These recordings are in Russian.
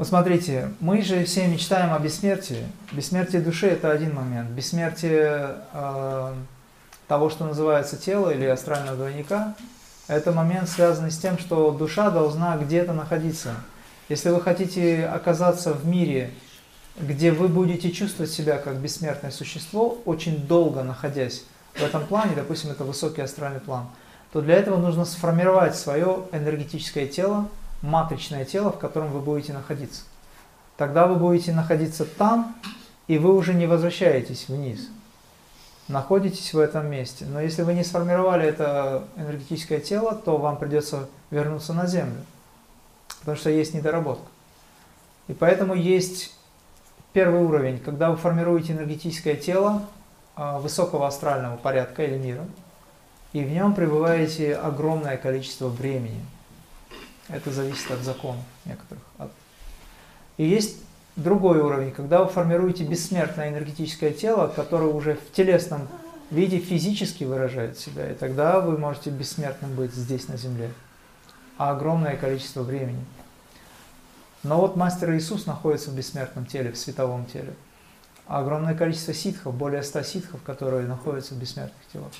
Вот смотрите, мы же все мечтаем о бессмертии. Бессмертие души – это один момент. Бессмертие э, того, что называется тело или астрального двойника – это момент, связанный с тем, что душа должна где-то находиться. Если вы хотите оказаться в мире, где вы будете чувствовать себя как бессмертное существо, очень долго находясь в этом плане, допустим, это высокий астральный план, то для этого нужно сформировать свое энергетическое тело, матричное тело, в котором вы будете находиться. Тогда вы будете находиться там, и вы уже не возвращаетесь вниз. Находитесь в этом месте. Но если вы не сформировали это энергетическое тело, то вам придется вернуться на Землю. Потому что есть недоработка. И поэтому есть первый уровень, когда вы формируете энергетическое тело а, высокого астрального порядка или мира, и в нем пребываете огромное количество времени – это зависит от законов некоторых. И есть другой уровень, когда вы формируете бессмертное энергетическое тело, которое уже в телесном виде физически выражает себя, и тогда вы можете бессмертным быть здесь на земле, а огромное количество времени. Но вот Мастер Иисус находится в бессмертном теле, в световом теле. А огромное количество ситхов, более ста ситхов, которые находятся в бессмертных телах.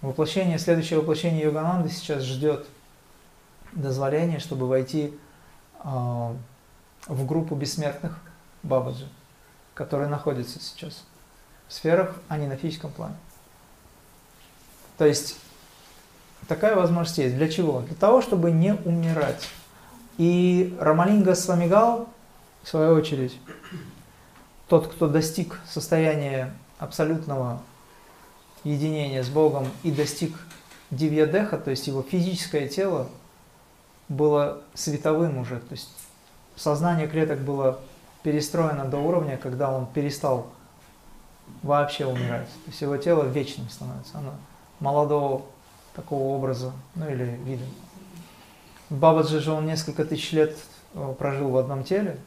Воплощение, следующее воплощение Йогананды сейчас ждет дозволение, чтобы войти э, в группу бессмертных Бабаджи, которые находятся сейчас в сферах, а не на физическом плане. То есть такая возможность есть. Для чего? Для того, чтобы не умирать. И Рамалинга Свамигал, в свою очередь, тот, кто достиг состояния абсолютного единения с Богом и достиг Дивьядеха, то есть его физическое тело, было световым уже, то есть сознание клеток было перестроено до уровня, когда он перестал вообще умирать. То есть его тело вечным становится, оно молодого такого образа, ну или вида. Бабаджи же он несколько тысяч лет э, прожил в одном теле,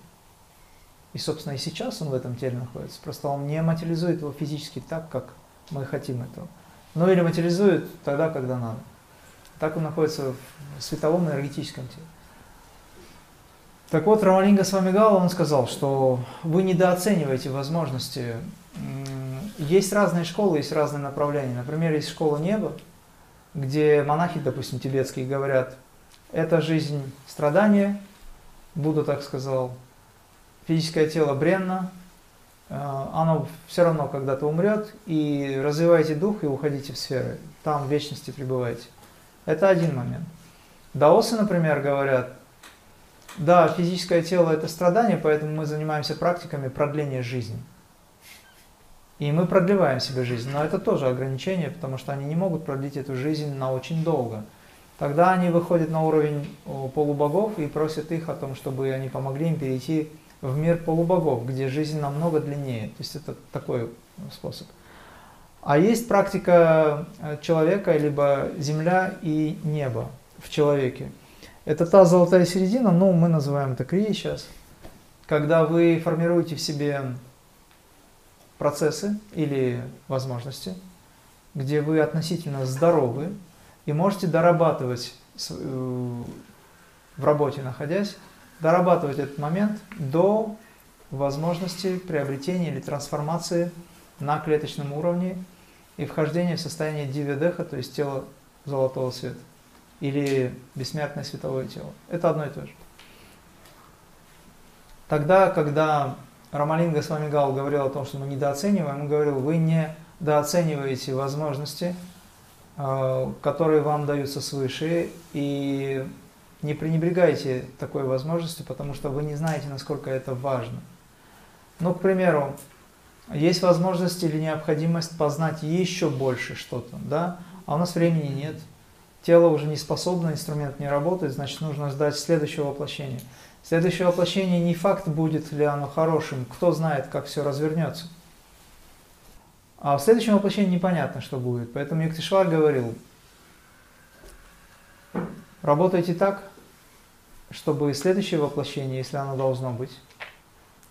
и, собственно, и сейчас он в этом теле находится. Просто он не материализует его физически так, как мы хотим этого. Ну или материализует тогда, когда надо. Так он находится в световом энергетическом теле. Так вот, Рамалинга Свамигала, он сказал, что вы недооцениваете возможности. Есть разные школы, есть разные направления. Например, есть школа неба, где монахи, допустим, тибетские, говорят, это жизнь страдания, Будда так сказал, физическое тело бренно, э, оно все равно когда-то умрет, и развивайте дух и уходите в сферы, там в вечности пребывайте. Это один момент. Даосы, например, говорят, да, физическое тело это страдание, поэтому мы занимаемся практиками продления жизни. И мы продлеваем себе жизнь, но это тоже ограничение, потому что они не могут продлить эту жизнь на очень долго. Тогда они выходят на уровень полубогов и просят их о том, чтобы они помогли им перейти в мир полубогов, где жизнь намного длиннее. То есть это такой способ. А есть практика э, человека, либо земля и небо в человеке. Это та золотая середина, ну, мы называем это крия сейчас, когда вы формируете в себе процессы или возможности, где вы относительно здоровы и можете дорабатывать э, в работе находясь, дорабатывать этот момент до возможности приобретения или трансформации на клеточном уровне и вхождение в состояние дивидеха, то есть тело золотого света, или бессмертное световое тело. Это одно и то же. Тогда, когда Рамалинга Свамигал говорил о том, что мы недооцениваем, он говорил, вы недооцениваете возможности, э, которые вам даются свыше, и не пренебрегайте такой возможностью, потому что вы не знаете, насколько это важно. Ну, к примеру, есть возможность или необходимость познать еще больше что-то, да, а у нас времени нет, тело уже не способно, инструмент не работает, значит нужно ждать следующего воплощения. Следующее воплощение не факт, будет ли оно хорошим, кто знает, как все развернется. А в следующем воплощении непонятно, что будет. Поэтому Юктишвар говорил, работайте так, чтобы следующее воплощение, если оно должно быть,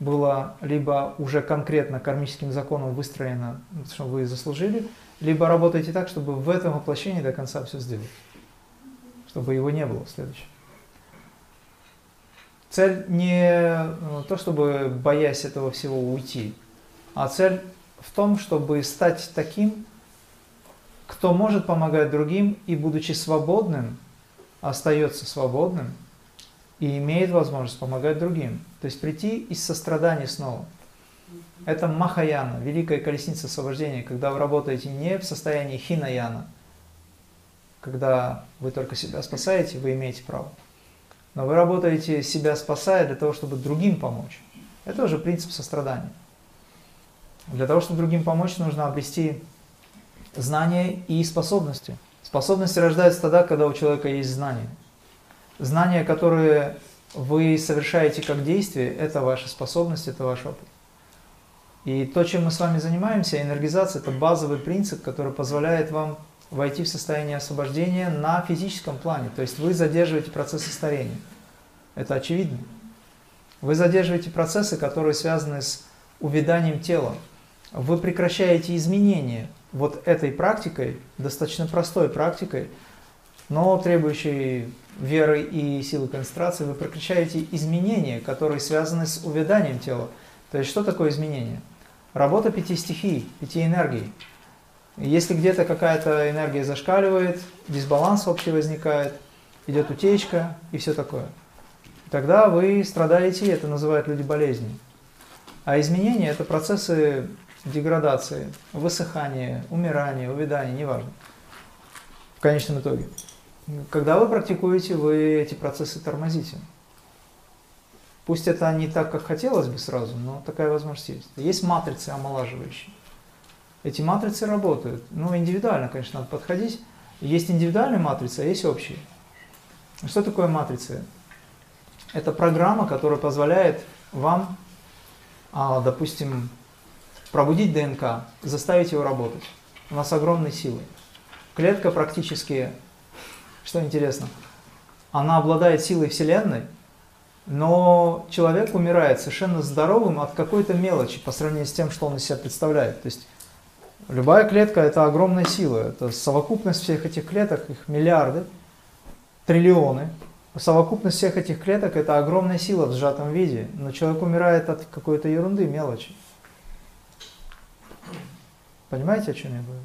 было либо уже конкретно кармическим законом выстроено, что вы заслужили, либо работаете так, чтобы в этом воплощении до конца все сделать, чтобы его не было в следующем. Цель не ну, то, чтобы боясь этого всего уйти, а цель в том, чтобы стать таким, кто может помогать другим и, будучи свободным, остается свободным и имеет возможность помогать другим. То есть прийти из сострадания снова. Это Махаяна, великая колесница освобождения, когда вы работаете не в состоянии хинаяна, когда вы только себя спасаете, вы имеете право. Но вы работаете себя спасая для того, чтобы другим помочь. Это уже принцип сострадания. Для того, чтобы другим помочь, нужно обрести знания и способности. Способности рождаются тогда, когда у человека есть знания. Знания, которые вы совершаете как действие, это ваша способность, это ваш опыт. И то, чем мы с вами занимаемся, энергизация, это базовый принцип, который позволяет вам войти в состояние освобождения на физическом плане. То есть вы задерживаете процессы старения. Это очевидно. Вы задерживаете процессы, которые связаны с увяданием тела. Вы прекращаете изменения вот этой практикой, достаточно простой практикой, но требующей веры и силы концентрации, вы прекращаете изменения, которые связаны с увяданием тела. То есть что такое изменение? Работа пяти стихий, пяти энергий. Если где-то какая-то энергия зашкаливает, дисбаланс общий возникает, идет утечка и все такое, тогда вы страдаете, это называют люди болезни. А изменения – это процессы деградации, высыхания, умирания, увядания, неважно, в конечном итоге. Когда вы практикуете, вы эти процессы тормозите. Пусть это не так, как хотелось бы сразу, но такая возможность есть. Есть матрицы омолаживающие. Эти матрицы работают. Ну, индивидуально, конечно, надо подходить. Есть индивидуальные матрицы, а есть общие. Что такое матрицы? Это программа, которая позволяет вам, а, допустим, пробудить ДНК, заставить его работать. У нас огромные силы. Клетка практически, что интересно, она обладает силой Вселенной, но человек умирает совершенно здоровым от какой-то мелочи по сравнению с тем, что он из себя представляет. То есть любая клетка – это огромная сила. Это совокупность всех этих клеток, их миллиарды, триллионы. Совокупность всех этих клеток – это огромная сила в сжатом виде. Но человек умирает от какой-то ерунды, мелочи. Понимаете, о чем я говорю?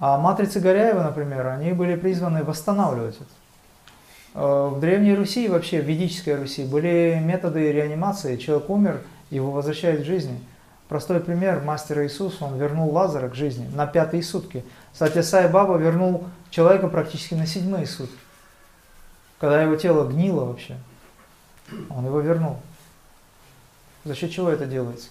А матрицы Горяева, например, они были призваны восстанавливать это. Э, в Древней Руси, вообще в ведической Руси, были методы реанимации. Человек умер, его возвращают к жизни. Простой пример, мастер Иисус, он вернул Лазара к жизни на пятые сутки. Кстати, Сай Баба вернул человека практически на седьмые сутки. Когда его тело гнило вообще, он его вернул. За счет чего это делается?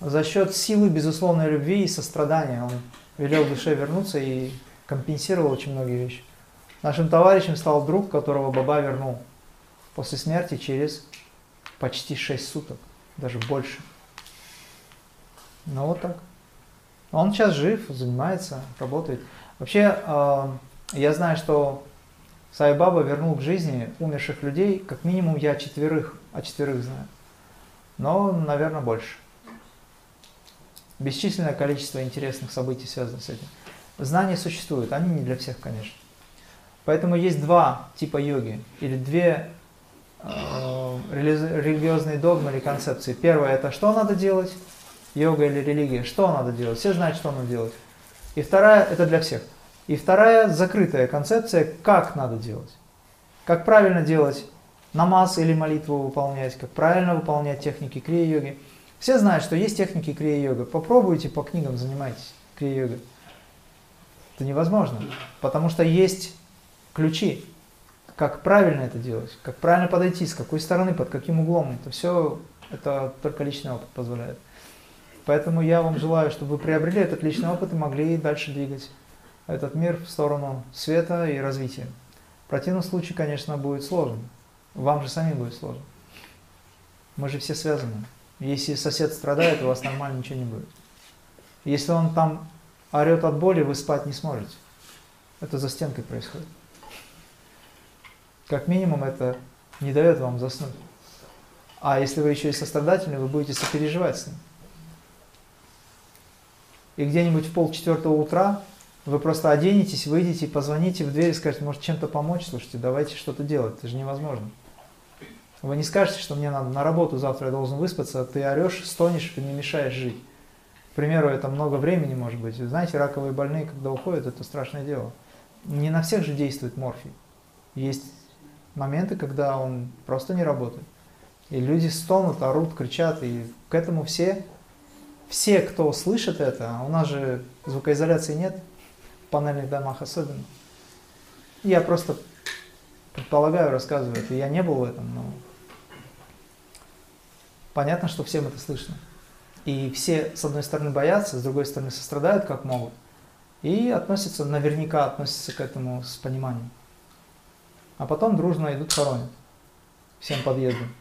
За счет силы безусловной любви и сострадания. Он велел душе вернуться и компенсировал очень многие вещи. Нашим товарищем стал друг, которого Баба вернул после смерти через почти 6 суток, даже больше. Ну вот так. Он сейчас жив, занимается, работает. Вообще, э, я знаю, что Сай Баба вернул к жизни умерших людей, как минимум я четверых, а четверых знаю. Но, наверное, больше. Бесчисленное количество интересных событий связано с этим. Знания существуют, они не для всех, конечно. Поэтому есть два типа йоги, или две э, религиозные догмы или концепции. Первое это что надо делать, йога или религия, что надо делать, все знают, что надо делать. И вторая, это для всех. И вторая закрытая концепция, как надо делать. Как правильно делать намаз или молитву выполнять, как правильно выполнять техники крия-йоги. Все знают, что есть техники крия-йога. Попробуйте по книгам занимайтесь крия-йогой. Это невозможно, потому что есть ключи, как правильно это делать, как правильно подойти, с какой стороны, под каким углом. Это все, это только личный опыт позволяет. Поэтому я вам желаю, чтобы вы приобрели этот личный опыт и могли дальше двигать этот мир в сторону света и развития. В противном случае, конечно, будет сложно. Вам же самим будет сложно. Мы же все связаны. Если сосед страдает, у вас нормально ничего не будет. Если он там орет от боли, вы спать не сможете. Это за стенкой происходит. Как минимум это не дает вам заснуть. А если вы еще и сострадательны, вы будете сопереживать с ним. И где-нибудь в полчетвертого утра вы просто оденетесь, выйдете, позвоните в дверь и скажете, может чем-то помочь, слушайте, давайте что-то делать, это же невозможно. Вы не скажете, что мне надо на работу завтра, я должен выспаться, ты орешь, стонешь, ты мне мешаешь жить. К примеру, это много времени может быть. Знаете, раковые больные, когда уходят, это страшное дело. Не на всех же действует морфий. Есть моменты, когда он просто не работает. И люди стонут, орут, кричат, и к этому все, все, кто слышит это, а у нас же звукоизоляции нет, в панельных домах особенно. Я просто предполагаю, рассказываю это. Я не был в этом, но понятно, что всем это слышно. И все, с одной стороны, боятся, с другой стороны, сострадают как могут. И относятся, наверняка относятся к этому с пониманием. А потом дружно идут хоронят. Всем подъездом.